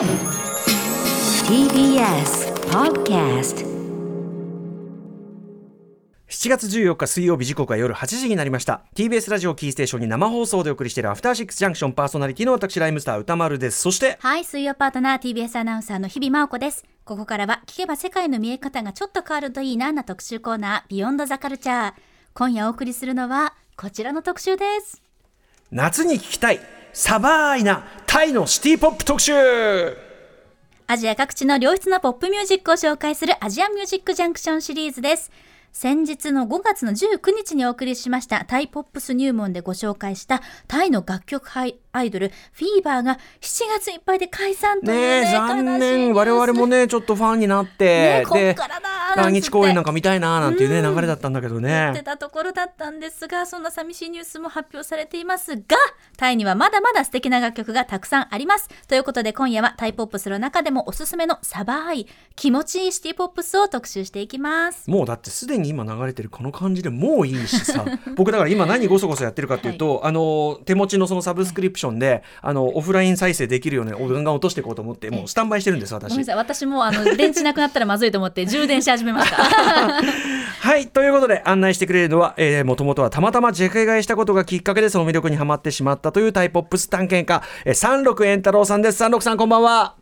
TBS Podcast 7月14日水曜日時刻は夜8時になりました TBS ラジオキーステーションに生放送でお送りしているアフターシックスジャンクションパーソナリティの私ライムスター歌丸ですそしてはい、水曜パートナー TBS アナウンサーの日々真央子です。ここからは聞けば世界の見え方がちょっと変わるといいなな特集コーナー、ビヨンドザカルチャー。今夜お送りするのはこちらの特集です。夏に聞きたいサバーイなタイのシティポップ特集アジア各地の良質なポップミュージックを紹介するアジアミュージックジャンクションシリーズです。先日の5月の19日にお送りしましたタイポップス入門でご紹介したタイの楽曲アイドルフィーバーが7月いっぱいで解散というねえね残念。我々もねちょっとファンになって、ねこっでからだ来日公演なんか見たいなーなんていうね、うん。流れだったんだけどってねたところだったんですがそんな寂しいニュースも発表されていますがタイにはまだまだ素敵な楽曲がたくさんあります。ということで今夜はタイポップスの中でもおすすめのサバーイ気持ちいいシティポップスを特集していきます。もうだってすでに今流れてるこの感じでもういいしさ。僕だから今何ごそごそやってるかっていうと、あの手持ちのそのサブスクリプションで、あのオフライン再生できるようにガンガン落としていこうと思ってもうスタンバイしてるんです私。ごめんなさい。私もあの電池なくなったらまずいと思って充電し始めました。はいということで案内してくれるのはもともとはたまたまジェケ買いしたことがきっかけでその魅力にはまってしまったというタイポップス探検家、えー、三六円太郎さんです。三六さんこんばんは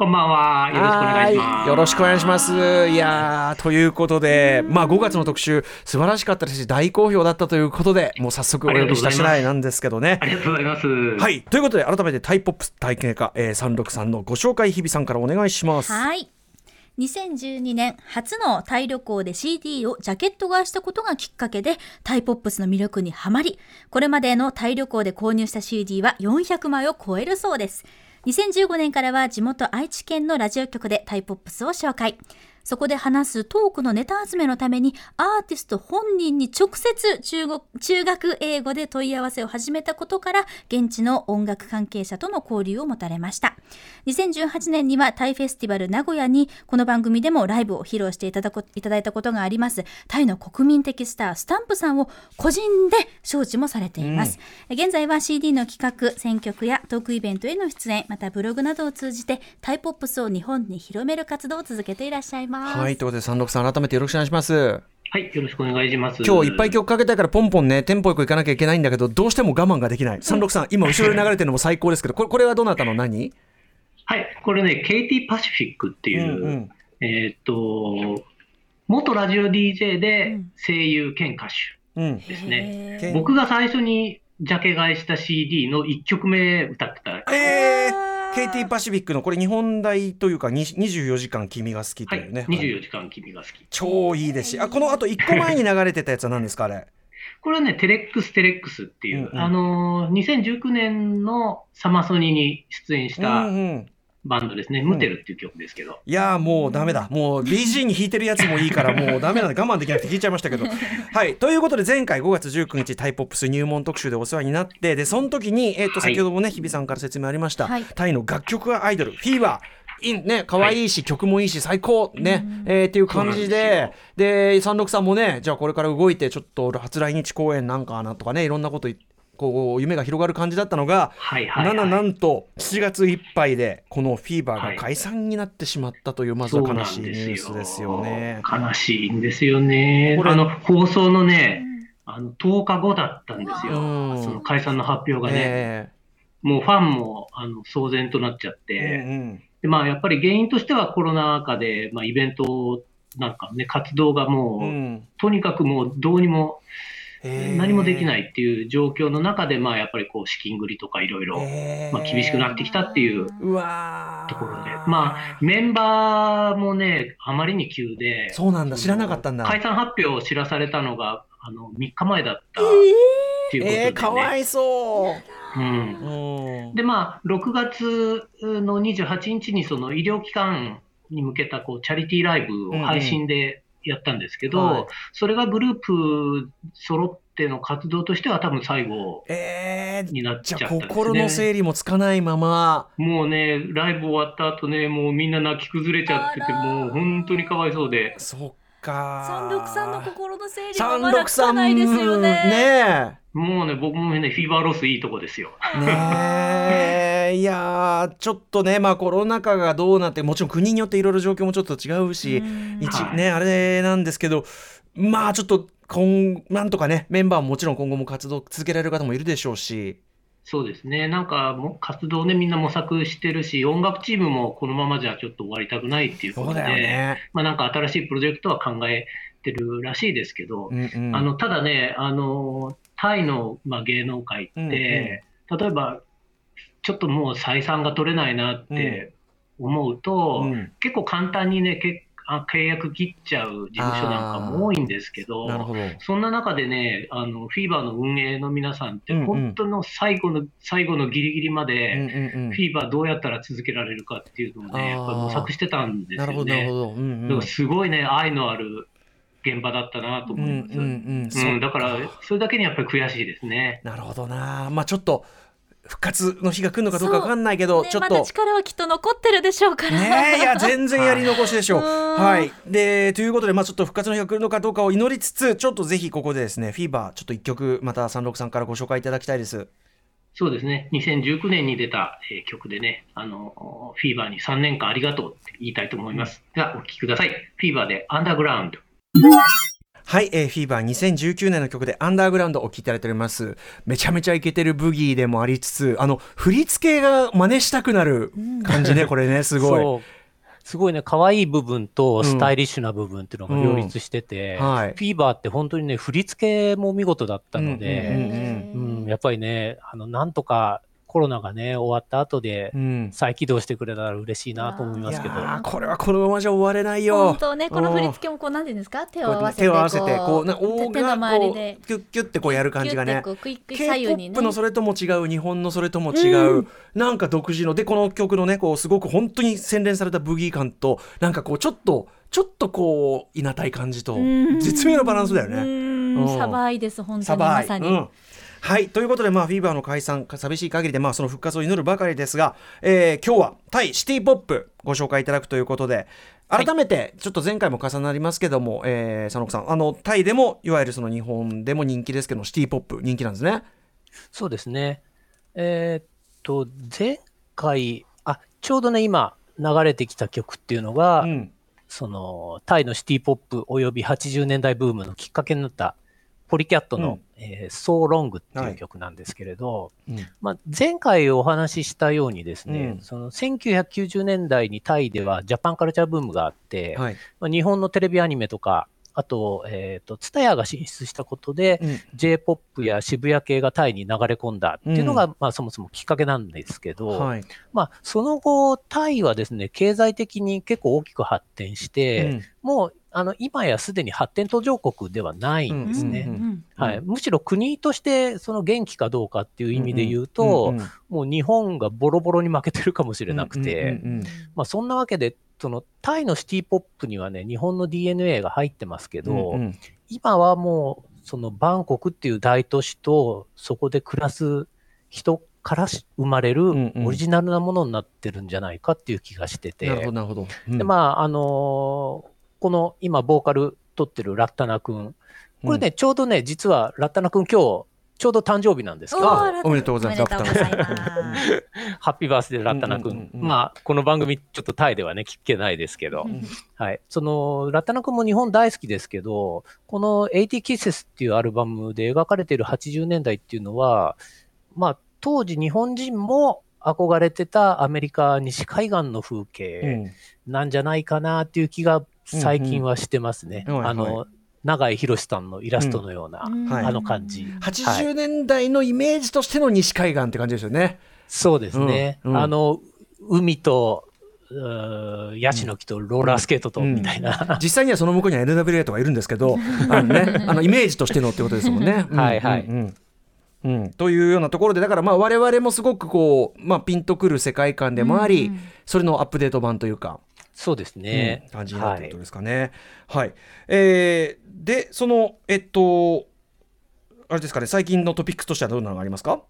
こんばんは。よろしくお願いします。はいよろしくお願いします。いやーということで、まあ5月の特集素晴らしかったですし大好評だったということで、もう早速お呼びした次第なんですけどねあ。りがとうございます。はいということで改めてタイポップス体験家、えー、363のご紹介日比さんからお願いします。はい2012年初のタイ旅行で CD をジャケット買いしたことがきっかけでタイポップスの魅力にはまりこれまでのタイ旅行で購入した CD は400枚を超えるそうです2015年からは地元愛知県のラジオ局でタイポップスを紹介。そこで話すトークのネタ集めのためにアーティスト本人に直接中国中学英語で問い合わせを始めたことから現地の音楽関係者との交流を持たれました。2018年にはタイフェスティバル名古屋にこの番組でもライブを披露していただこいただいたことがあります。タイの国民的スタースタンプさんを個人で招致もされています、現在は CD の企画選曲やトークイベントへの出演またブログなどを通じてタイポップスを日本に広める活動を続けていらっしゃいますはいということで363改めてよろしくお願いします。はい、よろしくお願いします。今日いっぱい曲かけたいからポンポンねテンポよくいかなきゃいけないんだけどどうしても我慢ができない。363今後ろで流れてるのも最高ですけどこれこれはどなたの？何？はい、これね、ケイティ・パシフィックっていう、うんうん。えーっと、元ラジオ DJ うでん。声優兼歌うん。手ですね。へー。僕が最初にジャケ買いした CD の1曲目歌ってた。えー、ケイティ・パシフィックのこれ日本大というかに24時間君が好きとはい、いうね、24時間君が好き。超いいですし。あこのあと1個前に流れてたやつは何ですかあれ？これはね、テレックス・テレックスっていう、うんうん。あのー、2019年のサマソニに出演したうんうんバンドですね、ムテルっていう曲ですけど。いやーもうダメだ。もう BG に弾いてるやつもいいからもうダメなんで我慢できなくて弾いちゃいましたけど。はい。ということで前回5月19日タイポップス入門特集でお世話になってでその時に、えー、とはい。先ほどもね日比さんから説明ありました、はい。タイの楽曲アイドルフィーバー。いいね。可愛いし、曲もいいし最高。ね、えーっていう感じで。で三六さんもねじゃあこれから動いてちょっと初来日公演なんかなとかねいろんなこといこう夢が広がる感じだったのが、はいはい、はい。なななんと7月いっぱいでこのフィーバーが解散になってしまったというまずは悲しいニュースですよね。悲しいんですよねこ。れあの、放送のね、あの、10日後だったんですうよ。んその解散の発表がね。えもうファンも、あの、騒然となっちゃっえて。うんで、まあ、やっぱり原因としてはコロナ禍で、まあ、イベントなんかね、活動がもう、うんうんとにかくもうどうにも、ええ何もできないっていう状況の中で、まあ、やっぱりこう、資金繰りとかいろいろ、厳しくなってきたっていうところで。まあ、メンバーもね、あまりに急で、そうなんだ知らなかったんだ。解散発表を知らされたのが、あの、3日前だったっていうことで、ね。えー、かわいそうん。う。うんで、まあ、6月の28日にその医療機関に向けたこうチャリティーライブを配信でやったんですけど、はいそれがグループ揃っての活動としては多分最後えー、になっちじゃったんですね。心の整理もつかないまま。もうね、ライブ終わった後ね、もうみんな泣き崩れちゃってて、もう本当にかわいそうで。そっか。三六さんの心の整理がまだつかないですよね。ねもうね、僕もね、フィーバーロスいいとこですよ。え。ねえ。ねいやーちょっとねまあコロナ禍がどうなってもちろん国によっていろいろ状況もちょっと違うしうん。一はい。ねあれなんですけどまあちょっと今なんとかねメンバーももちろん今後も活動続けられる方もいるでしょうし。そうですね、なんかもう活動ね、みんな模索してるし、音楽チームもこのままじゃちょっと終わりたくないっていうことで、そうだよね。まあ、なんか新しいプロジェクトは考えてるらしいですけど、うんうん。あのただね、あのタイの、まあ、芸能界って、うんうん。例えばちょっともう採算が取れないなって思うと、うん結構簡単にね、けあ契約切っちゃう事務所なんかも多いんですけど。そんな中でね、あのフィーバーの運営の皆さんって、うんうん本当の最後の最後のギリギリまうんで、うんうんフィーバーどうやったら続けられるかっていうのをね、やっぱり模索してたんですよね。うんうすごいね、愛のある現場だったなとうん思います。うんうんうん、だから、それだけにやっぱり悔しいですね。なるほどな。まあちょっと復活の日が来るのかどうかわかんないけど、ねちょっとまだ力はきっと残ってるでしょうから。ねえいや全然やり残しでしょう。うんはいでということでまあちょっと復活の日が来るのかどうかを祈りつつちょっとぜひここでですねフィーバーちょっと一曲また三六さんからご紹介いただきたいです。そうですね、2019年に出た、えー曲でね、あの、フィーバーに3年間ありがとうって言いたいと思います。では、お聴きください。フィーバーでアンダーグラウンド。はい、えー、フィーバー2019年の曲でアンダーグラウンドをお聴きいただいております。めちゃめちゃイケてるブギーでもありつつ、あの、振り付けが真似したくなる感じね、これね、すごい。すごいね、可愛い部分とうん。スタイリッシュな部分っていうのが両立してて、うん。はい。フィーバーって本当にね、振り付けも見事だったので、うん。うんやっぱりね、あの、なんとかコロナがね、終わった後でうん。再起動してくれたら嬉しいなと思いますけど。いやーこれはこのままじゃ終われないよ。本当ね、この振り付けもこう、なんていうんですか？手を合わせて。手を合わせてこうな手大手のがこう周りで。キュッキュッてこうやる感じがねクイック左右にね。のそれとも違う日本のそれとも違う、うんなんか独自のでこの曲のねこうすごく本当に洗練されたブギー感となんかこうちょっとちょっとこういなたい感じとうん絶妙なバランスだよね。うんうんサバイです、本当にまさに。うんはいということで、まあ、フィーバーの解散寂しい限りで、まあ、その復活を祈るばかりですが、えー今日はタイシティ・ポップご紹介いただくということで改めてちょっと前回も重なりますけども、えー佐野さんあのタイでもいわゆるその日本でも人気ですけどシティ・ポップ人気なんですね。そうですね。えーっと、前回、あ、ちょうどね、今流れてきた曲っていうのが、うんその、タイのシティポップおよび80年代ブームのきっかけになった、ポリキャットの、えー、So Long ってはいいう曲なんですけれど、うん。まあ、前回お話ししたようにですね、うん。その1990年代にタイではジャパンカルチャーブームがあって、はい。まあ、日本のテレビアニメとか、あと、えっ、と、ツタヤが進出したことで、うん。J-POP や渋谷系がタイに流れ込んだっていうのが、まあそもそもきっかけなんですけど、はい。まあその後、タイはですね、経済的に結構大きく発展して、うん。もう、あの、今やすでに発展途上国ではないんですね。むしろ国としてその元気かどうかっていう意味で言うと、うんうんもう日本がボロボロに負けてるかもしれなくて、そんなわけで、そのタイのシティポップにはね、日本の DNA が入ってますけど、うんうん。今はもう、そのバンコクっていう大都市と、そこで暮らす人からし生まれるんうん。オリジナルなものになってるんじゃないかっていう気がしてて、なるほどなるほど。うん。で、まあ、あのーこの今、ボーカル撮ってるラッタナ君、これね、ちょうどね、実はラッタナ君今日、ちょうど誕生日なんですけど、おめでとうございます。ハッピーバースデーラッタナ君。うんうんうんうん。まあ、この番組ちょっとタイではね、聞けないですけど、うんはい。その、ラッタナ君も日本大好きですけど、この80 Kisses っていうアルバムで描かれている80年代っていうのは、まあ、当時日本人も憧れてたアメリカ西海岸の風う景ん。なんじゃないかなっていう気が最近はしてますね。うん。うんはい。はあの、永井博さんのイラストのような、はい。あの感じ。80年代のイメージとしての西海岸って感じですよね。そうですね。うん。うん。あの、海と、ヤシの木とローラースケートと、うんみたいな。実際にはその向こうには NWA とかいるんですけど、あのね、あのイメージとしてのってことですもんね。うん。はいはい。うんうん。うん。というようなところでだからまあ我々もすごくこう、まあ、ピンとくる世界観でもあり、うんうん。それのアップデート版というか、そうですね。うん感じになってるとですかね。はい、えーでそのえっとあれですかね最近のトピックスとしてはどんなのがありますか？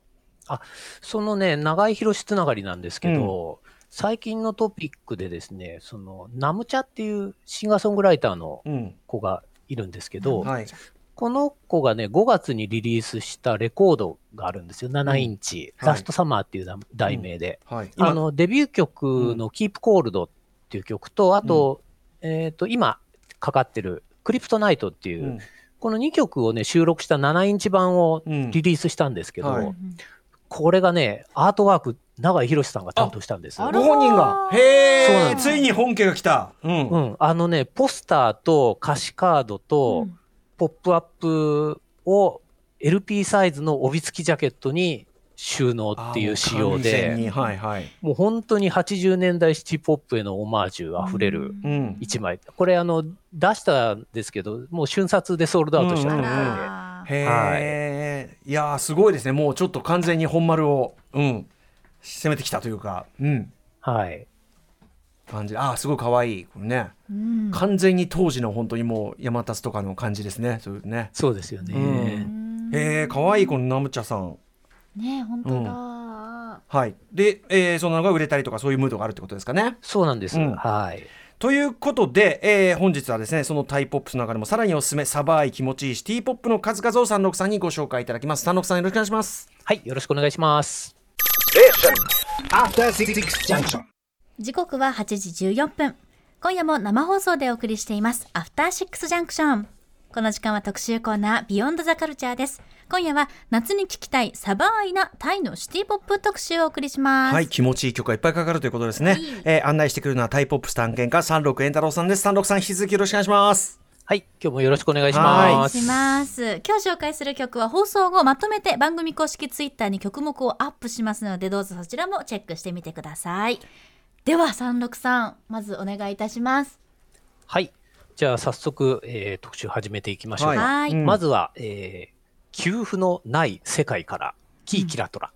そのね、長井博つながりなんですけど、最近のトピックでですね、その、ナムチャっていうシンガーソングライターのうん子がいるんですけど、はいこの子がね、5月にリリースしたレコードがあるんですよ。7インチ。はいラストサマーっていう題名で。はい。あの、デビュー曲の Keep Cold っていう曲と、あと、えっ、と、今かかってるクリプトナイトっていう、うんこの2曲をね、収録した7インチ版をうんリリースしたんですけど、はいこれがね、アートワーク、永井博さんが担当したんです。ご本人が。そうへえ。なんですついに本家が来た。うん。うん、あのね、ポスターと歌詞カードと、うんポップアップを LP サイズの帯付きジャケットに収納っていう仕様で、はいはい。もう本当に80年代シティポップへのオマージュあふれるうん。一枚。これあの、出したんですけど、もう瞬殺でソールドアウトしちゃったみたいで。あらへえ、い、やーすごいですね。もうちょっと完全に本丸を、うん、攻めてきたというか、うん、はい。感じ。あーすごい可愛い。これね、うん。完全に当時の本当にもう山達とかの感じですね。そういうね。そうですよね。うん。へえ可愛いこのナムチャさんね本当だ、はい。で、えーそののが売れたりとかそういうムードがあるってことですかね。そうなんです。うん。はい。ということで、えー本日はですねそのタイポップスの中でもさらにおすすめサバーイ気持ちいいシティポップの数々を三六さんにご紹介いただきます。三六さんよろしくお願いします。はい。よろしくお願いします。時刻は8時14分。今夜も生放送でお送りしています。アフターシックスジャンクションこの時間は特集コーナービヨンドザカルチャーです今夜は夏に聴きたいサバーイなタイのシティポップ特集をお送りしますはい、気持ちいい曲がいっぱいかかるということですね。はいえー案内してくれるのはタイポップス探検家三六円太郎さんです。三六さん引き続きよろしくお願いします。はい。今日もよろしくお願いしおます。願いします今日紹介する曲は放送後まとめて番組公式ツイッターに曲目をアップしますのでどうぞそちらもチェックしてみてくださいでは三六さんまずお願いいたしますはい。じゃあ早速、えー特集始めていきましょうか。はいうんまずは、えー給付のない世界から、キーキラトラ。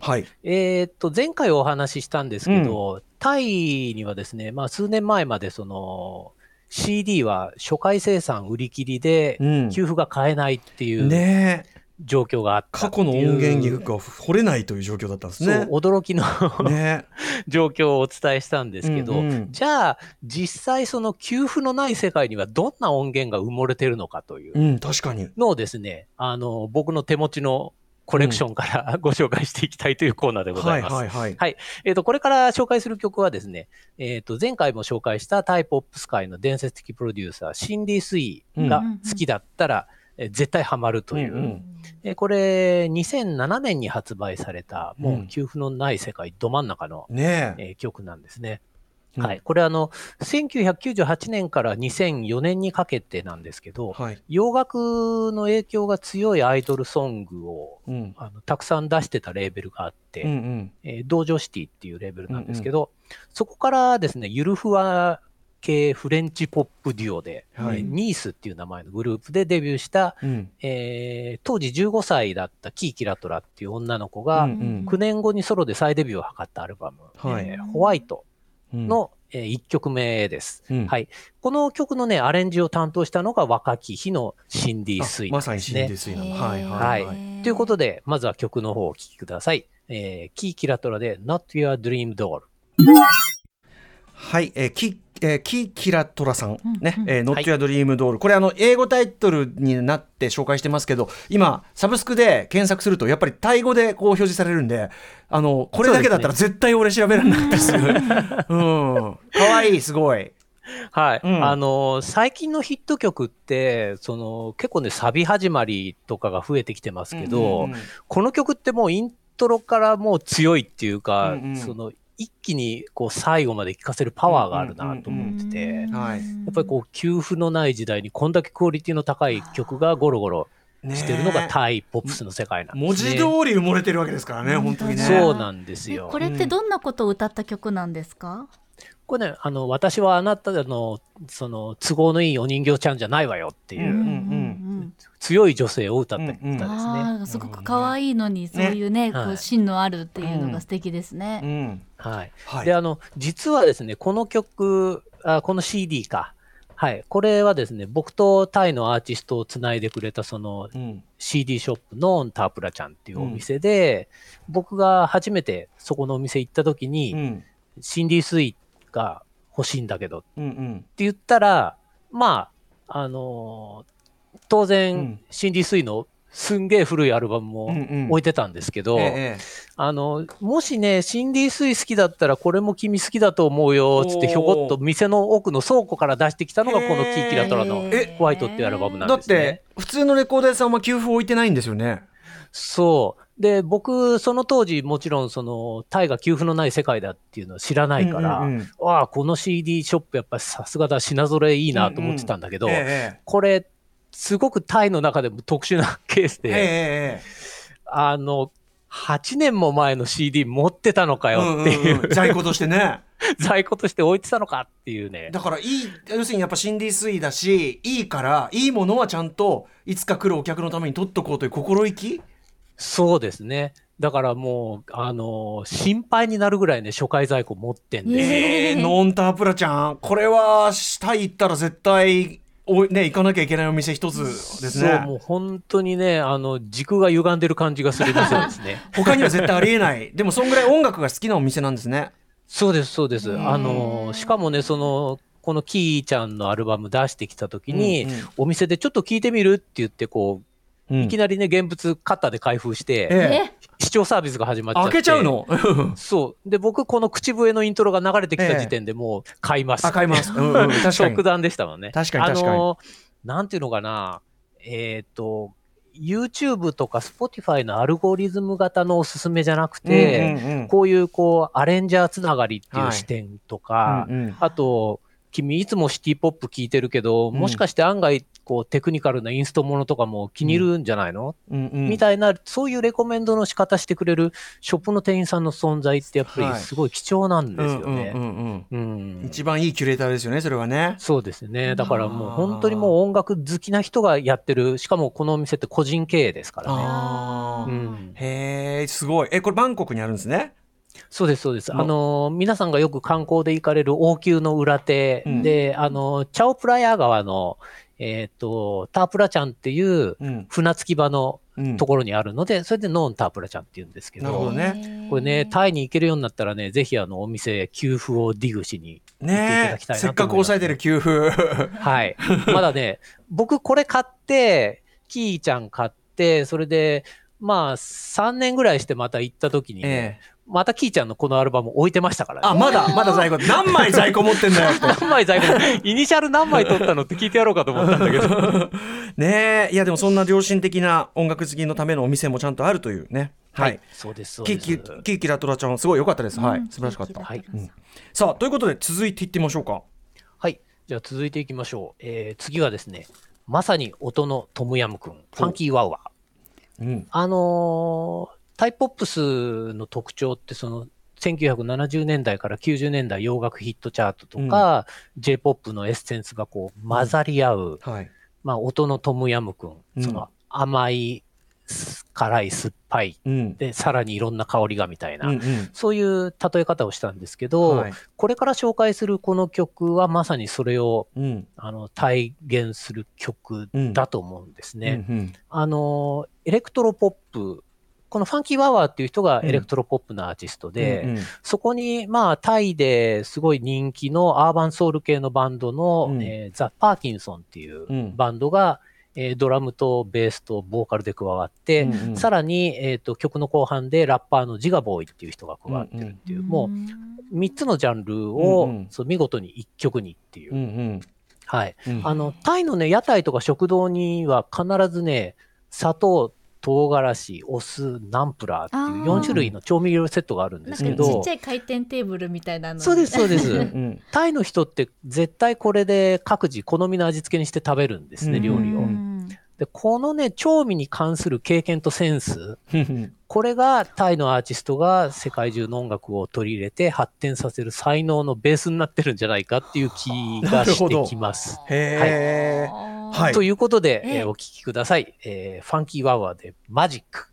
はい。えーっと、前回お話ししたんですけど、タイにはですね、まあ数年前までその、CD は初回生産売り切りでうん、給付が買えないっていうねえ、状況があった過去の音源にが掘れないという状況だったんですそうね。驚きのね 状況をお伝えしたんですけど、うんうんじゃあ実際その給付のない世界にはどんな音源が埋もれてるのかといううん、確かに。のをですね、あの僕の手持ちのコレクションから、ご紹介していきたいというコーナーでござはいいます。はいはい。はいえっ、と、これから紹介する曲はですね、えっ、と、前回も紹介したタイポップス界の伝説的プロデューサー、シンディ・スイが好きだったら、えー絶対ハマるという、うんうんえーこれ、2007年に発売された、もううん給付のない世界ど真ん中の、ね曲なんですね。うんはい。これあの、1998年から2004年にかけてなんですけど、はい。洋楽の影響が強いアイドルソングをうん。あのたくさん出してたレーベルがあって、うんうん。えー道場シティっていうレーベルなんですけど、そこからですね、ゆるふわ系フレンチポップデュオで、はいえーニースっていう名前のグループでデビューした、うん。えー当時15歳だったキーキラトラっていう女の子が、うんうん9年後にソロで再デビューを図ったアルバム、はいえーホワイトうん、の、え1曲目です、うんはい。この曲のね、アレンジを担当したのが若き日のシンディ・スイあまさになんですね。シンディスイなの。へーはいははいい。はい。ということで、まずは曲の方をお聴きください。えーキーキラトラで Not Your Dream Doll。はい、えー、キえーキーキラトラさん、ね、うん。えー、ノッはい。トやドリームドール、これあの英語タイトルになって紹介してますけど、今サブスクで検索するとやっぱりタイ語でこう表示されるんで、あのこれだけだったら絶対俺調べられなかったです。うん、可愛いすごい。はい。うん。あのー最近のヒット曲って、その、結構ね、サビ始まりとかが増えてきてますけど、この曲ってもうイントロからもう強いっていうか、うんうん。その、一気にこう最後まで聴かせるパワーがあるなと思ってて、やっぱりこう、給付のない時代にこんだけクオリティの高い曲がゴロゴロねしてるのがタイポップスの世界なんです、ね。文字通り埋もれてるわけですからね、本当にね。そうなんですよ。これってどんなことを歌った曲なんですか、これね、あの、私はあなたの、その、都合のいいお人形ちゃんじゃないわよっていう、うんん強い女性を歌った歌ですね。ああすごく可愛いのにそういうねこはいう芯のあるっていうのが素敵ですうね。ん。はい。はい。で、あの、実はですね、この曲、あこの CD か。はい。これはですね、僕とタイのアーティストをつないでくれた、そのうん。CD ショップのタープラちゃんっていうお店で、僕が初めてそこのお店行った時に、うん。シンディ・スイが欲しいんだけどうんうん。って言ったら、まあ、あのー当うん。然、シンディ・スイのすんげえ古いアルバムもうんうん。置いてたんですけど、ええあの、もしね、シンディ・スイ好きだったら、これも君好きだと思うよ、つって、ひょこっと店の奥の倉庫から出してきたのが、このキーキラトラのえホワイトっていうアルバムなんだっですね。て普通のレコード屋さんは旧譜置いてないんですよね。そう。で、僕、その当時、もちろん、その、タイが給付のない世界だっていうのは知らないから、うんうんうん。わあ、この CD ショップ、やっぱりさすがだ、品揃えいいなと思ってたんだけど、ええ。これ、すごくタイの中でも特殊なケースええで、ええあの、8年も前の CD 持ってたのかよっていう、うんうんうん在庫としてね。在庫として置いてたのかっていうね。だからいい要するにやっぱシンディ・スイだしいいからいいものはちゃんといつか来るお客のために取っとこうという心意気？そうですね。だからもう、あの心配になるぐらいね、初回在庫持ってんで。えー、ノンタープラちゃんこれはタイ行ったら絶対おね行かなきゃいけないお店一つですそう、ねもう本当にね、あの、軸が歪んでる感じがする店ですね。他には絶対ありえない。でもそんぐらい音楽が好きなお店なんですね。そうです、そうです。ん。あの、しかもね、その、このキーちゃんのアルバム出してきた時に、うんうん。お店でちょっと聞いてみるって言って、こう、いきなりね、現物カッターで開封して、ええ視聴サービスが始まっちゃって。開けちゃうの？そう。で、僕、この口笛のイントロが流れてきた時点でもう買います。あ買います、うんうん、でしたもんね。確かに確かに。あの、なんていうのかな、えっ、と、YouTube とか Spotify のアルゴリズム型のおすすめじゃなくて、うんうんうん。こういうこう、アレンジャーつながりっていはい。う視点とか、うんうん。あと、君いつもシティポップ聞いてるけど、うん。もしかして案外、こう、テクニカルなインストものとかも気に入るんじゃないの、うんうん。みたいな、そういうレコメンドの仕方してくれるショップの店員さんの存在ってやっぱはい。りすごい貴重なんですよね。うんうんうんうん。うん。一番いいキュレーターですよねそれはね。そうですね。だからもう本当にもう音楽好きな人がやってる、しかもこのお店って個人経営ですからね。うん、へえすごい。えこれバンコクにあるんですね？そうです、そうです。のあのー、皆さんがよく観光で行かれる王宮の裏手うん。で、あのー、チャオプラヤ川の、えっ、と、タープラちゃんっていううん。船着き場のうん。ところにあるので、それでノーンタープラちゃんって言うんですけど、なるほどね。これね、タイに行けるようになったらね、ぜひあの、お店、給付をディグしに行っていたねだきたいなせっかくと思います。抑えてる給付。はい。まだね、僕これ買って、キーちゃん買って、それで、まあ、3年ぐらいしてまた行った時にね、ええまたキーちゃんのこのアルバム置いてましたからね。あまだまだ在庫。何枚在庫持ってんだよ って何枚在庫、イニシャル何枚取ったのって聞いてやろうかと思ったんだけど。ねえ。いやでもそんな良心的な音楽好きのためのお店もちゃんとあるというね。はい、そうです、そうキです。ーキキーキラトラちゃんすごい良かったです、はい。素晴らしかった、はい。うん。さあということで続いていってみましょうか。はい。じゃあ続いていきましょう。えー、次はですね、まさに音のトムヤムくん、ファンキーワーワー。うん。あのータイポップスの特徴って、その、1970年代から90年代洋楽ヒットチャートとか、J-POP のエッセンスがこう混ざり合う、はい。まあ音のトムヤムくん、うん。その甘い、す辛い、酸っぱい、うん。で、さらにいろんな香りがみたいな、うんうん。そういう例え方をしたんですけど、はい。これから紹介するこの曲はまさにそれをうん。あの体現する曲だと思うんですね。うんうん。あの、エレクトロポップ、このファンキーワーワーっていう人がエレクトロポップのアーティストで、うんうん。そこに、まあ、タイですごい人気のアーバンソウル系のバンドの、うん。えーザ・パーキンソンっていううん。バンドが、えードラムとベースとボーカルで加わって、うんうん。さらに、えーと曲の後半でラッパーのジガボーイっていう人が加わってるっていう、もう3つのジャンルを、うんうん。そう見事に1曲にっていう。うんうん。はい。うん。あの、タイのね、屋台とか食堂には必ずね、砂糖、唐辛子、お酢、ナンプラーっていうあー。4種類の調味料セットがあるんですけど。なんかちっちゃ、い回転テーブルみたいなの。そうです、そうです。うん。タイの人って絶対これで各自好みの味付けにして食べるんですね、うん。料理を。うんで、このね、調味に関する経験とセンス、うんこれがタイのアーティストが世界中の音楽を取り入れて発展させる才能のベースになってるんじゃないかっていう気がしてきます。へえはいということで、えええーお聴きください。えーファンキーワーワーでマジック。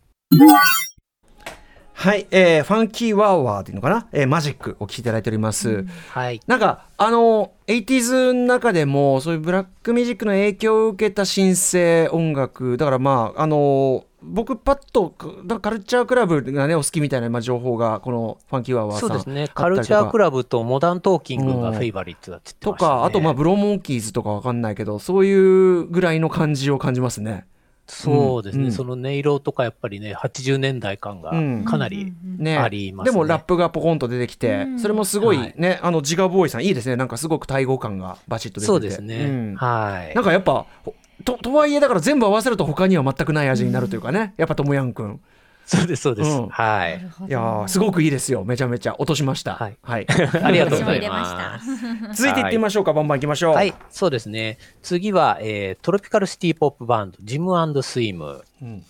はい、えー、ファンキーワーワーっていうのかな、えー、マジックお聴きいただいております。はい。なんかあの 80s の中でもそういうブラックミュージックの影響を受けた新生音楽だからまああの僕パッとだカルチャークラブがねお好きみたいなまあ情報がこのファンキーワーワーさんそうですね。カルチャークラブとモダントーキングがフェイバリットだって言ってとました、ね。かあとまあブローモンキーズとかわかんないけどそういうぐらいの感じを感じますね。そうですね、うん。その音色とかやっぱりね、80年代感がうん。かなりね、ありますね。でもラップがポコンと出てきて、うん。それもすごいはい。ね、あのジガーボーイさんいいですね。なんかすごく対語感がバチッと出てて。そうですね。うん。はい。なんかやっぱほととはいえだから全部合わせると他には全くない味になるというかね、やっぱともやんくんそうです、そうです。うん。はい。いやーすごくいいですよ。めちゃめちゃ落としましたはい。はい、ありがとうございまましたす。続いていってみましょうか、バンバンいきましょう。はい、そうですね。次は、えートロピカルシティポップバンド、ジムスイム。うん。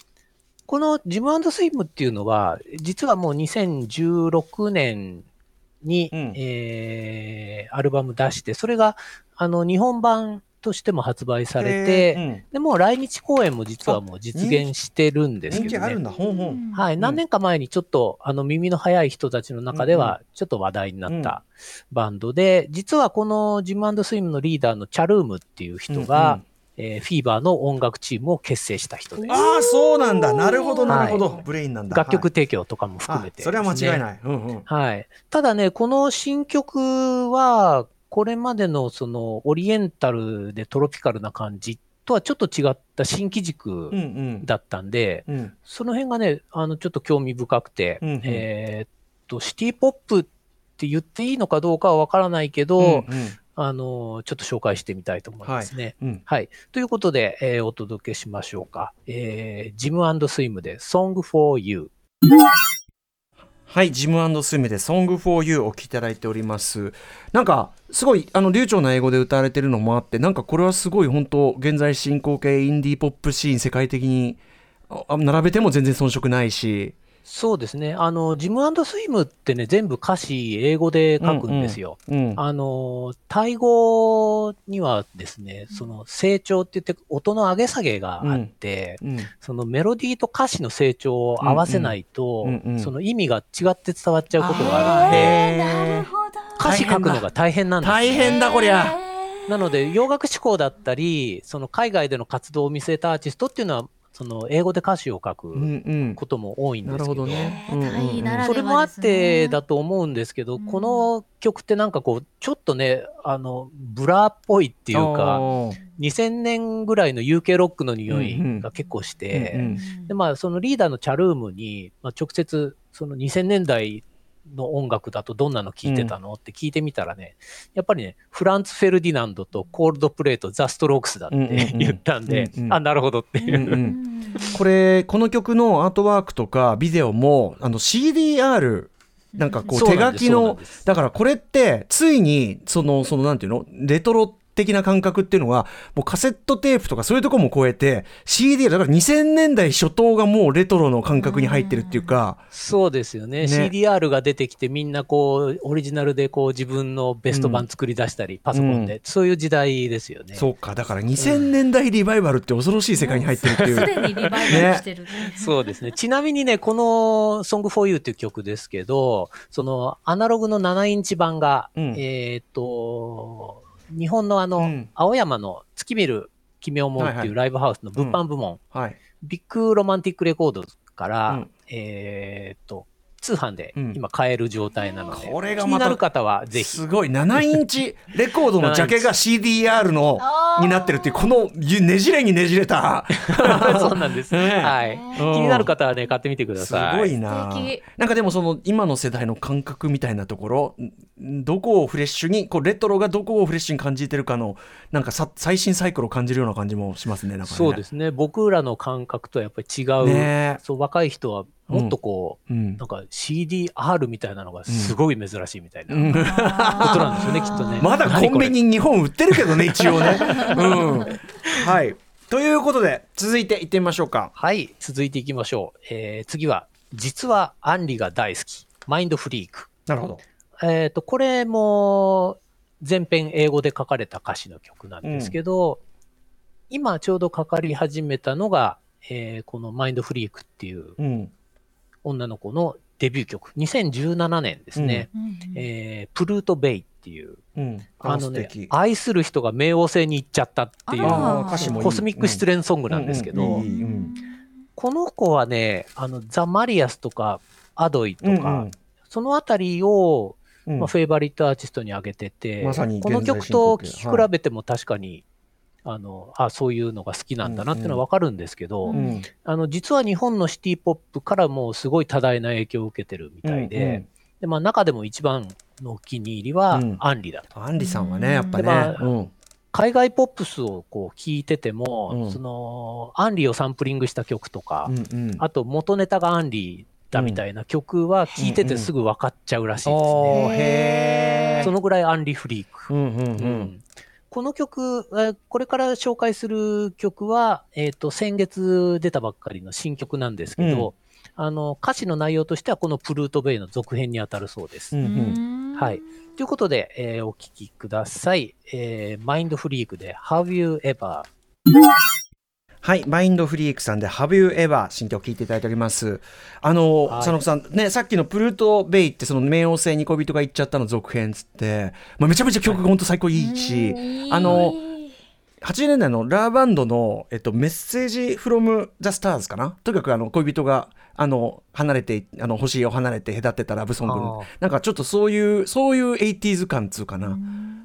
このジムスイムっていうのは、実はもう2016年に、うん。えーアルバム出して、それがあの日本版としても発売されへて、ーうん。でもう来日公演も実はもう実現してるんですけどはい、何年か前にちょっと、あの耳の速い人たちの中ではちょっと話題になったバンドで、実はこのジムスイムのリーダーのチャルームっていう人が、えーフィーバーの音楽チームを結成した人です。ああそうなんだ。なるほどなるほど、はいブレインなんだ。楽曲はい提供とかも含めて、あそれは間違いい。ない、うんうん。はい。ただね、この新曲は、これまでのそのオリエンタルでトロピカルな感じとはちょっと違った新機軸うんうんだったんで、うんその辺がね、あの、ちょっと興味深くて、うんうんえーっと、シティポップって言っていいのかどうかはわからないけど、うんうんあの、ちょっと紹介してみたいと思いますね。うんはい。ということで、えーお届けしましょうか。えージムスイムで Song for You。はい、ジムスイムで Song for You をお聴きいただいております。なんか、すごい、あの、流暢な英語で歌われてるのもあって、なんかこれはすごい本当、現在進行形インディーポップシーン世界的に、並べても全然遜色ないし、そうですね。あの、ジムスイムってね、全部歌詞英語で書くんですよ。うん。あの、タイ語にはですね、その声調って言って音の上げ下げがあって、うんそのメロディーと歌詞の声調を合わせないと、うんうんうんうんその意味が違って伝わっちゃうことがあるので、へー歌詞書くのが大変なんですよ大変だ、こりゃ。なので、洋楽志向だったり、その海外での活動を見据えたアーティストっていうのは、その英語で歌詞を書く。ことも多いんですけど、なるほどね。それもあってだと。と思うんですけど、うんこの曲ってなんかこう、ちょっとね、あの、ブラーっぽいっていうか、あー2000年ぐらいの UK ロックの匂いが結構して、で、まあ、そのリーダーのチャルームに、まあ、直接、その2000年代の音楽だとどんなの聴いてたの、って聞いてみたらね、やっぱりね、フランツ・フェルディナンドとコールドプレイとザ・ストロークスだってうんうんうん。言ったんで、うんうんあ、なるほどっていう。うんうん。これこの曲のアートワークとかビデオもあの CDR なんかこう手書きのだからこれってついにそのそのなんていうの？レトロ的な感覚っていうのはもうカセットテープとかそういうところも超えて CD だから2000年代初頭がもうレトロの感覚に入ってるっていうか、そうですよねね CDR が出てきてみんなこうオリジナルでこう自分のベスト版作り出したり、パソコンで、そういう時代ですよね。そうかだから2000年代リバイバルって恐ろしい世界に入ってるっていう。すでにリバイバルしてる。そうですね。ちなみにね、この Song for You っていう曲ですけど、そのアナログの7インチ版が、うんえーっと、日本のあの、うん。青山の月見る君を思うってはいはい。いうライブハウスの物販部門、はい。ビッグロマンティックレコードから、うん。えーっと、通販でうん。今買える状態なので、これがまた気になる方はぜひ。すごい。7インチレコードのジャケが CDR の になってるっていうこのねじれにねじれた。そうなんです。ねえ。はい。うん。気になる方はね、買ってみてくだすさい。ごいな。なんかでもその今の世代の感覚みたいなところんどこをフレッシュにこうレトロがどこをフレッシュに感じてるかのなんかさ最新サイクルを感じるような感じもしますねねそうですね。僕らの感覚とはやっぱり違う。ねそう若い人はもっとこう、うんなんか CDR みたいなのがすごい珍しいみたいな、うんことなんですよね、きっとね。まだコンビニ日本売ってるけどね一応ね、うん、はいということで続いていってみましょうかはい、続いていきましょう。えー次は、実はアンリが大好き、マインドフリーク。なるほどえっ、と、これも全編英語で書かれた歌詞の曲なんですけど、今ちょうどかかり始めたのが、えーこのマインドフリークっていううん女の子のデビュー曲、2017年ですね。えープルート・ベイっていう、うん。あのね愛する人が冥王星に行っちゃったっていう、あー歌詞もいい。コスミック失恋ソングなんですけど、うん。うん。うん。うんこの子はね、あの、ザ・マリアスとか、アドイとか、うん。そのあたりを、うん。まあ、フェイバリットアーティストに挙げてて、まさにこの曲と聴き比べても確かに、あの、あ、そういうのが好きなんだなっていうのはわかるんですけど、うんうんあの、実は日本のシティポップからもすごい多大な影響を受けてるみたいで、うんで、まあ中でも一番のお気に入りはうん。アンリだと。アンリさんはねやっぱね、海外ポップスをこう聞いてても、うん。その、アンリをサンプリングした曲とか、うんうん。あと元ネタがアンリだみたいな曲は聞いててすぐ分かっちゃうらしいですね。おーへえそのぐらいアンリフリーク。うんうんううんんこの曲、えーこれから紹介する曲は、えっ、と、先月出たばっかりの新曲なんですけど、あの、歌詞の内容としてはこのプルートベイの続編に当たるそうです。うんうんはい。ということで、えーお聴きください。えーマインドフリークで Have You Ever? はい、マインドフリークさんで Have You Ever 新曲を聞いていただいております。あの、はい。佐野さん、ね、さっきのプルートベイってその冥王星に恋人が行っちゃったの続編っつって、まあ、めちゃめちゃ曲が本当最高いいし、あの、80年代のラーバンドの、えっと、メッセージフロムザスターズかな？とにかくあの恋人があの離れてあの星を離れて隔てたラブソングなんかちょっとそういうそういう 80s 感っつうかな。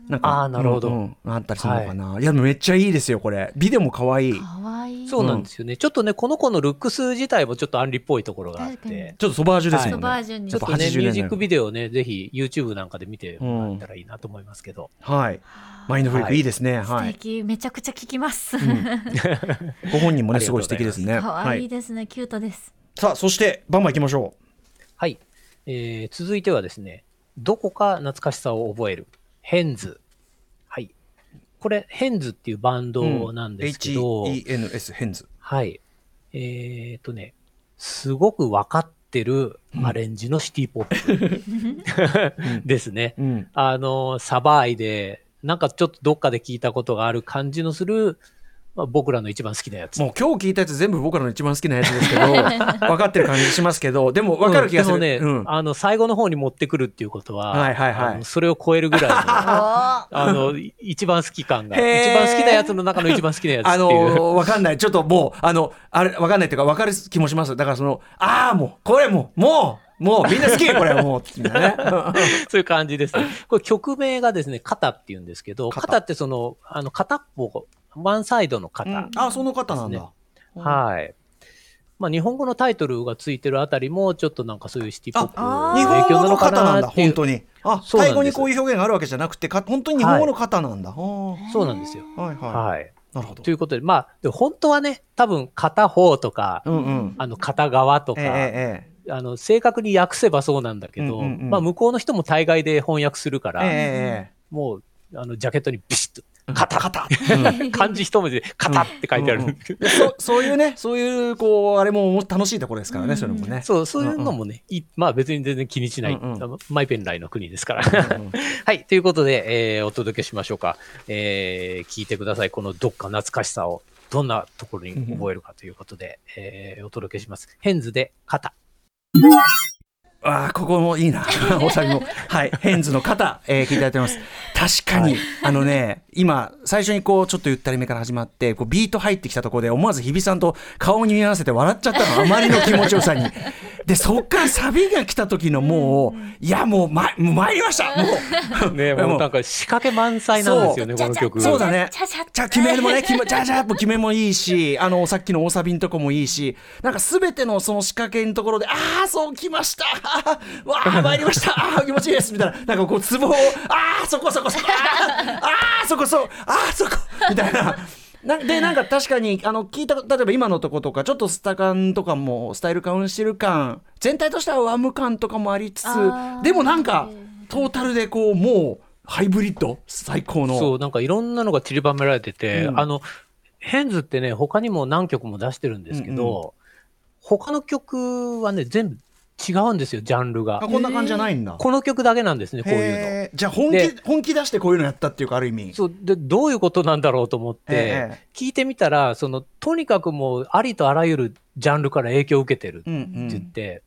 なんかあーなるほど。うんうんあったりするのかな、い、やめっちゃいいですよこれ。ビデオも可愛い。かわいい。そうなんですよね。ちょっとね、この子のルックス自体もちょっとアンリっぽいところがあって、ちょっとソバージュですソもんね、バージュに。ちょっとね、80年代ミュージックビデオね、ぜひ YouTube なんかで見てもらえたらいいなと思いますけど。はい。マインドフリークいいですね。はい、素敵、めちゃくちゃ聞きます。ご本人もねすごい素敵ですね。可はい。愛いですね、キュートです。さあそしてバンバン行きましょはい。えー続いてはですね、どこか懐かしさを覚える、ヘンズ。はい。これ、ヘンズっていうバンうドなんですけど、HENS ヘンズはい。えっ、とね、すごく分かってるアレンジのシティポップですね。うんあの、サバイで、なんかちょっとどっかで聞いたことがある感じのする、まあ、僕らの一番好きなやつ。もう今日聞いたやつ全部僕らの一番好きなやつですけど 分かってる感じしますけどでも分かる気がする、うんでもね、うんあの、最後の方に持ってくるっていうことは、はいはいはいそれを超えるぐらいの、あ あの、い一番好き感が、一番好きなやつの中の一番好きなやつってあいう。のー、わかんない。ちょっともう、あの、あれ、わかんないっていうか、わかる気もします。だからその、ああ、もう、これもう、もう、もう、みんな好きこれもう、みたいなね。そういう感じですね。これ曲名がですね、肩って言うんですけど、肩肩ってその、あの、片っぽ、ワンサイドの肩。うんあ、その方なんだ。はい。まあ、日本語のタイトルがついてるあたりも、ちょっとなんかそういうシティポップあ日の影響なのか本語の方なんだ、なっていう本。当に。あ、そうなんです最後にこういう表現があるわけじゃなくて、か本当に日本語の方なんだ。はそうなんですよ。いはい。はい。なるほどと。いうことで、まあ、で本当はね、多分片方とか、うんうん。あの、片側とか、えええあの、正確に訳せばそうなんだけど、うんうんうんまあ、向こうの人も大概で翻訳するから、ええええもう、あの、ジャケットにビシッと、え。肩、肩。漢字一文字で、肩って書いてある。うんうんでそ そういうね、そういう、こう、あれも楽しいところですからね、そういうのもね。そう、そういうのもね、いまあ別に全然気にしない、うんうマイペンライの国ですから。うん はい、ということで、えーお届けしましょうか。えー聞いてください。このどっか懐かしさを、どんなところに覚えるかということで、えーお届けします。ヘンズで肩。ああ、ここもいいな。おさびも。はい。ヘンズの肩、えー聞いていただいてます。確かに、あのね、今、最初にこう、ちょっとゆったりめから始まって、こうビート入ってきたところで、思わず日比さんと顔に見合わせて笑っちゃったの。あまりの気持ちよさに。で、そっからサビが来た時のもう、いや、もう、ま、もう参りましたもう。ね、もうもうなんか仕掛け満載なんですよね、この曲。そうだねちゃちゃじゃあ決めもね、決め、じゃあじゃあもう決めもいいし、あの、さっきの大サビのとこもいいし、なんかすべてのその仕掛けのところで、ああ、そう来ましたあーわあ、参りました。ああ、気持ちいいです。みたいな、なんかこう、ツボを、ああ、そこそこそこ、あーあー、そこそう、ああ、そこ、みたいな。なでなんか確かにあの聞いた例えば今のとことかちょっとスタ感とかもスタイル感してる感全体としてはワム感とかもありつつでもなんかトータルでこうもうハイブリッド最高の。そう、なんかいろんなのが散りばめられてて、うん。あの、ヘンズってね、他にも何曲も出してるんですけど、うん。他の曲はね、全部違うんですよ、ジャンルが。あ。こんな感じじゃないんだ。この曲だけなんですね、こういうへー。じゃあ本気で本気出してこういうのやったっていうかある意味。の。。そうでどういうことなんだろうと思って、え聞いてみたらそのとにかくもうありとあらゆるジャンルから影響を受けてるってうん言って、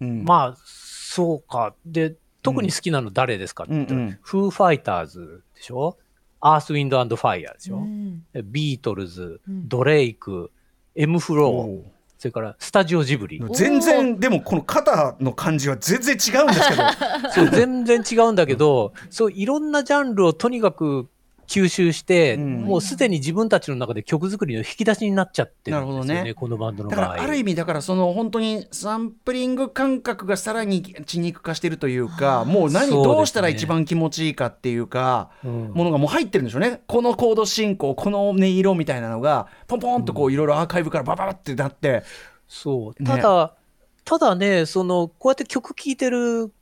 うん。まあそうか。で特に好きなの誰ですかって言ったら、うんうんフーファイターズでしょ？アースウィンドファイヤーでしょ、うん。ビートルズ、うん。ドレイク、エムフロー、それからスタジオジブリ。全然でもこの肩の感じは全然違うんですけど そう全然違うんだけど、そういろんなジャンルをとにかく吸収して、うん。もうすでに自分たちの中で曲作りの引き出しになっちゃってるんですよね、なるほどね。このバンドのだ場合。からある意味だからその本当にサンプリング感覚がさらに血肉化してるというかもう何どうしたら一番気持ちいいかっていうかうんものがもう入ってるんでしょうね。このコード進行この音色みたいなのがポンポンとこういろいろアーカイブからバババってなって。そう。ね。ただ、ただね、その、こうやって曲聴いてる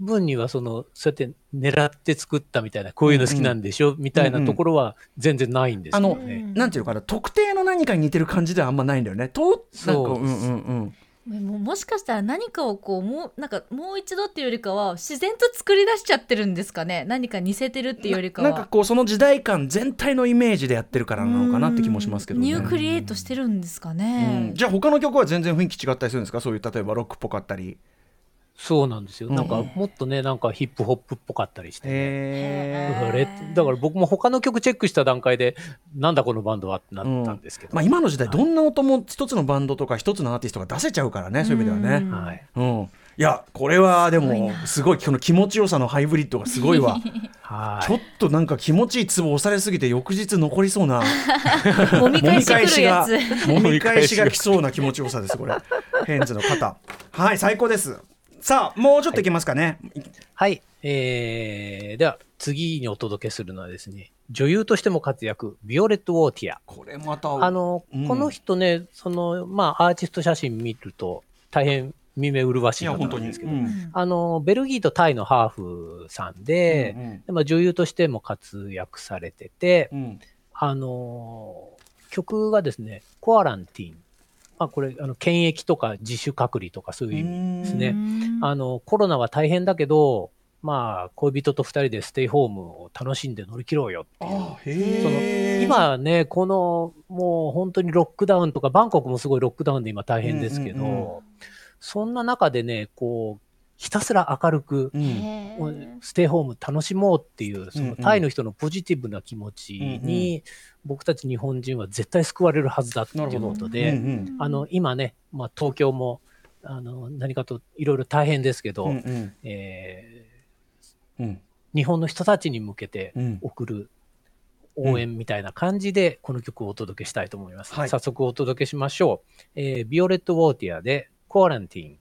分には、その、そうやって狙って作ったみたいな、こういうの好きなんでしょ、みたいなところは全然ないんですあのよね。なんていうのかな？特定の何かに似てる感じではあんまないんだよね。となんかそううんうんうん。もうもしかしたら何かをこうもうなんかもう一度っていうよりかは自然と作り出しちゃってるんですかね？何か似せてるっていうよりかは。なんかこうその時代感全体のイメージでやってるからなのかなって気もしますけどね。ニュークリエイトしてるんですかうねん、じゃあ他の曲は全然雰囲気違ったりするんですか？そういう例えばロックっぽかったり。そうなんですよ。なん。かうんうん、もっとね、なんかヒップホップっぽかったりして。へだからレだから僕も他の曲チェックした段階で、なんだこのバンドはってなったんですけど。まあ今の時代どんな音も一つのバンドとか一つのアーティストが出せちゃうからねそういう意味ではね。はい。うん、いやこれはでもすごいな。すごいこの気持ちよさのハイブリッドがすごいわ。はい。ちょっとなんか気持ちいいツボ押されすぎて翌日残りそうな もみ返してくるやつ。もみ返しが来そうな気持ちよさですこれ。ヘンズの肩。はい最高ですさあもうちょっといけますかね、はい。えー、では、次にお届けするのはですね、女優としても活躍、ビオレット・ウォーティア。これまたあの、うんこの人ね、その、まあ、アーティスト写真見ると、大変見目麗しい方いや本当に、なんですけど、うんあの、ベルギーとタイのハーフさんで、うんうんでまあ、女優としても活躍されてて、うんあの曲がですね、コアランティン。まあ、これ、あの、検疫とか自主隔離とかそういう意味ですね。あの、コロナは大変だけど、まあ、恋人と二人でステイホームを楽しんで乗り切ろうよっていう。あその今ね、このもう本当にロックダウンとか、バンコクもすごいロックダウンで今大変ですけど、うんうんうんそんな中でね、こう、ひたすら明るく、うん。ステイホーム楽しもうっていう、そのタイの人のポジティブな気持ちに、僕たち日本人は絶対救われるはずだっていうことで、うんうんあの今ね、まあ、東京もあの何かといろいろ大変ですけど、うんうん。えうん。ー日本の人たちに向けてうん。送る応援みたいな感じで、この曲をお届けしたいと思います。はい。早速お届けしましょう。えービオレット・ウォーティアで、コアランティン。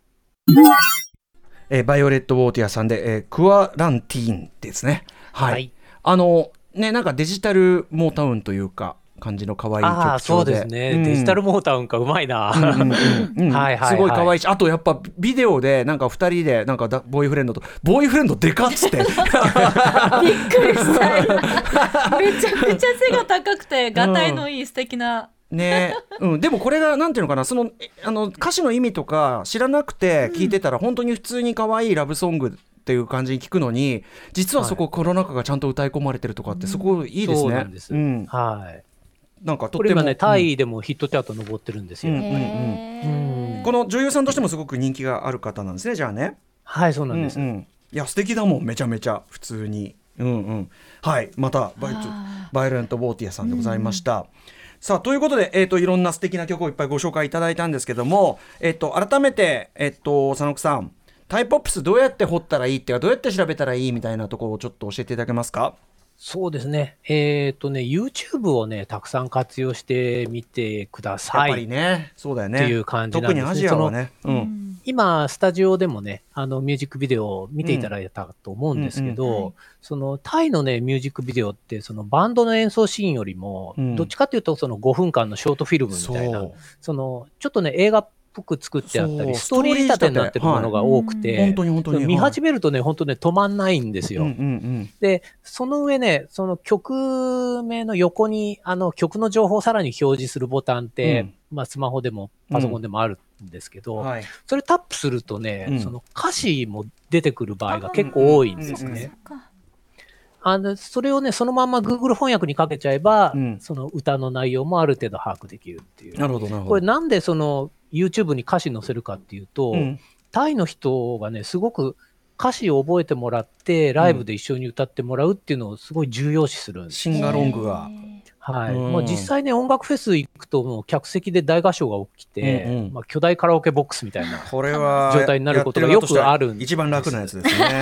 えーバイオレット・ウォーティアさんで、えークアランティーンですね。はい、はい。あのねなんかデジタルモータウンというか感じの可愛い曲調で。ああ、そうですね、うん。デジタルモータウンか、うまいな。すごい可愛いしあとやっぱビデオでなんか二人でなんかだボーイフレンドとボーイフレンドでかっつって。びっくりした。今 めちゃくちゃ背が高くてがたいのいい素敵な、ね。うん、でもこれがなんていうのかなそのえあの歌詞の意味とか知らなくて聞いてたら本当に普通に可愛いラブソングっていう感じに聞くのに実はそこコロナ禍がちゃんと歌い込まれてるとかってそこいいですね。そうなんですん、はい。なんかとってもこれ今ね、タイでもヒットチャート登ってるんですよ。うんへー。この女優さんとしてもすごく人気がある方なんですねじゃあね。はい、そうなんです。うんうん。いや素敵だもんめちゃめちゃ普通に。うんうん、はい。またバイあバイオレント・ボーティアさんでございました。さあということで、えー、といろんな素敵な曲をいっぱいご紹介いただいたんですけども、えー、と改めて、えー、と佐野さんタイポップスどうやって掘ったらいいっていうかどうやって調べたらいいみたいなところをちょっと教えていただけますか？そうですね。えっ、とね、YouTube をね、たくさん活用してみてくだやっさい。ぱりねそうだよね。っていう感じなんですね。特にアジアはね。うん。今、スタジオでもね、あの、ミュージックビデオを見ていただいたと思うんですけど、その、タイのね、ミュージックビデオって、その、バンドの演奏シーンよりも、うん。どっちかというと、その5分間のショートフィルムみたいな、その、ちょっとね、映画っぽく作ってあったり、ストーリー仕立てになってるものが多くて、本当に本当に見始めるとね、本当ね、止まんないんですよ。うんうんうん。で、その上ね、その曲名の横に、あの曲の情報をさらに表示するボタンって、うん。まあスマホでもパソコンでもあるんですけど、はい。それタップするとね、うん。その歌詞も出てくる場合が結構多いんですね。あのそれをね、そのまま Google 翻訳にかけちゃえば、うん。その歌の内容もある程度把握できるっていう。なるほどなるほど。これなんでその YouTube に歌詞載せるかっていうと、うんタイの人がね、すごく歌詞を覚えてもらって、ライブで一緒に歌ってもらうっていうのをすごい重要視するんです。シンガロングがはい。うんもう実際ね、音楽フェス行くと、もう客席で大合唱が起きて、うんうんまあ、巨大カラオケボックスみたいな。これは状態になることがよくあるんです一番楽なやつですね。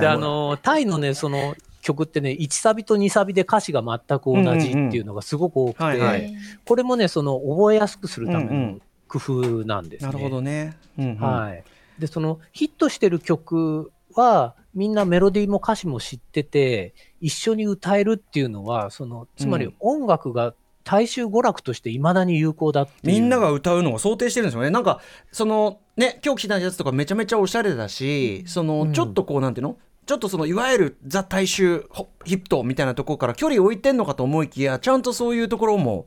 で、あの、タイのね、その曲ってね、1サビと2サビで歌詞が全く同じっていうのがすごく多くて、これもね、その覚えやすくするためのうんうん工夫なんですね。なるほどね。うんうんはい。で、そのヒットしてる曲は、みんなメロディーも歌詞も知ってて、一緒に歌えるっていうのは、その、つまりうん音楽が大衆娯楽として未だに有効だっていう。みんなが歌うのを想定してるんですよね。なんか、その、ね、今日来たやつとかめちゃめちゃおしゃれだし、その、うんちょっとこう、なんていうの？ちょっとその、いわゆるザ大衆ホヒットみたいなところから距離を置いてんのかと思いきや、ちゃんとそういうところも、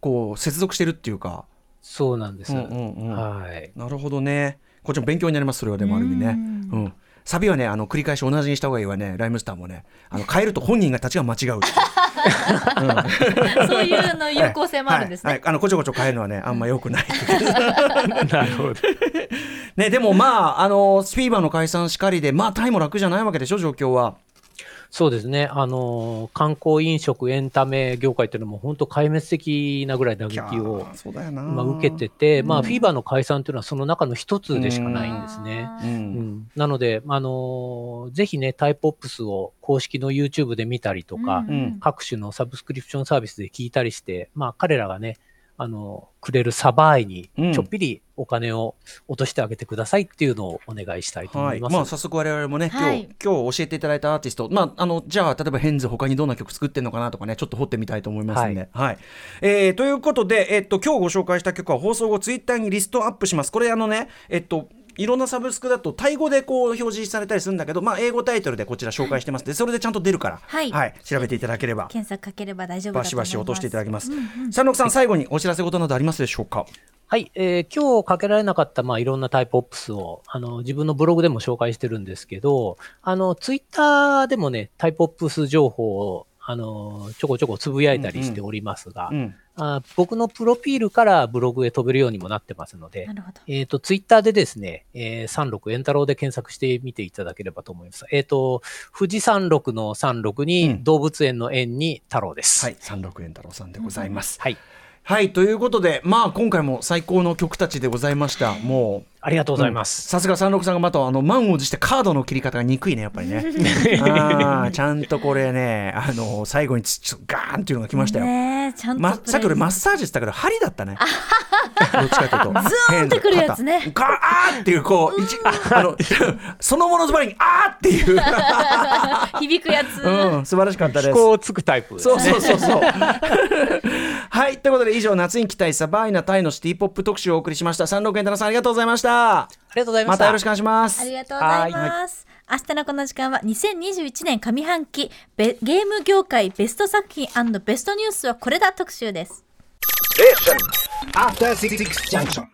こう、接続してるっていうか。そうなんです。うんうんうんはい。なるほどね。こっちも勉強になります、それはでもある意味ね。うんうん。サビはね、あの、繰り返し同じにした方がいいわね、ライムスターもね。あの、変えると本人がたちが間違う。そういうの有効性もあるんですね。はいはいあのこちょこちょ変えるのはねあんま良くない。なるほど。ねでもまああのスピーバーの解散しかりでまあタイも楽じゃないわけでしょ状況は。そうですね。あの、観光飲食エンタメ業界っていうのも本当壊滅的なぐらい打撃を。まあ、受けてて、まあ、うんフィーバーの解散というのはその中の一つでしかないんですね。う。うんん、なので、あのぜひね、タイポップスを公式の YouTube で見たりとか、うん各種のサブスクリプションサービスで聞いたりして、まあ、彼らがね、あの、くれるサバイにうんちょっぴりお金を落としてあげてくださいっていうのをお願いしたいと思はいい、ます。まあ早速我々もね、今日、はい今日教えていただいたアーティスト、まああのじゃあ例えばヘンズ他にどんな曲作ってるのかなとかね、ちょっと掘ってみたいと思いますんで、はい。えーということで、えっと今日ご紹介した曲は放送後ツイッターにリストアップします。これあのね、えっといろんなサブスクだとタイ語でこう表示されたりするんだけど、まあ英語タイトルでこちら紹介してますで、それでちゃんと出るから、はい調べていただければ。検索かければ大丈夫だバシと思います。バシ落としていただきます。うんうん三六さん、最後にお知らせ事などありますでしょうか？はい、えー今日かけられなかった、まあ、いろんなタイプオップスを、あの、自分のブログでも紹介してるんですけど、あの、ツイッターでもね、タイプオップス情報を、あの、ちょこちょこつぶやいたりしておりますが、うん。あ僕のプロフィールからブログへ飛べるようにもなってますのでな、るほど。えっ、と、ツイッターでですね、えー、36エンタロウで検索してみていただければと思います。えっ、と、富士山麓の36うんに動物園の園に太郎です。はい、三六円太郎さんでございます。はい。はい、ということで、まあ今回も最高の曲たちでございました。もう。ありがとうございます。さすが三六さんがまたあの満を持してカードの切り方が憎いねやっぱりね。ちゃんとこれねあの最後にちちょガーンっていうのが来ましたよ。ねえちゃんとま、さっき俺マッサージって言ったけど針だったね。どっちかというと。ズーンってくるやつねガーっていうこう一あの そのものズバリにあーっていう、響くやつ。うん、素晴らしかったです。飛行つくタイプですそうそうそうそう。はい。ということで、以上、夏に期待サバイナタイのシティポップ特集をお送りしました。三六円太郎さん、ありがとうございました。ありがとうございました。またよろしくお願いします。ありがとうございます。明日のこの時間は2021年上半期ベゲーム業界ベスト作品ベストニュースはこれだ特集です。After Six Junction.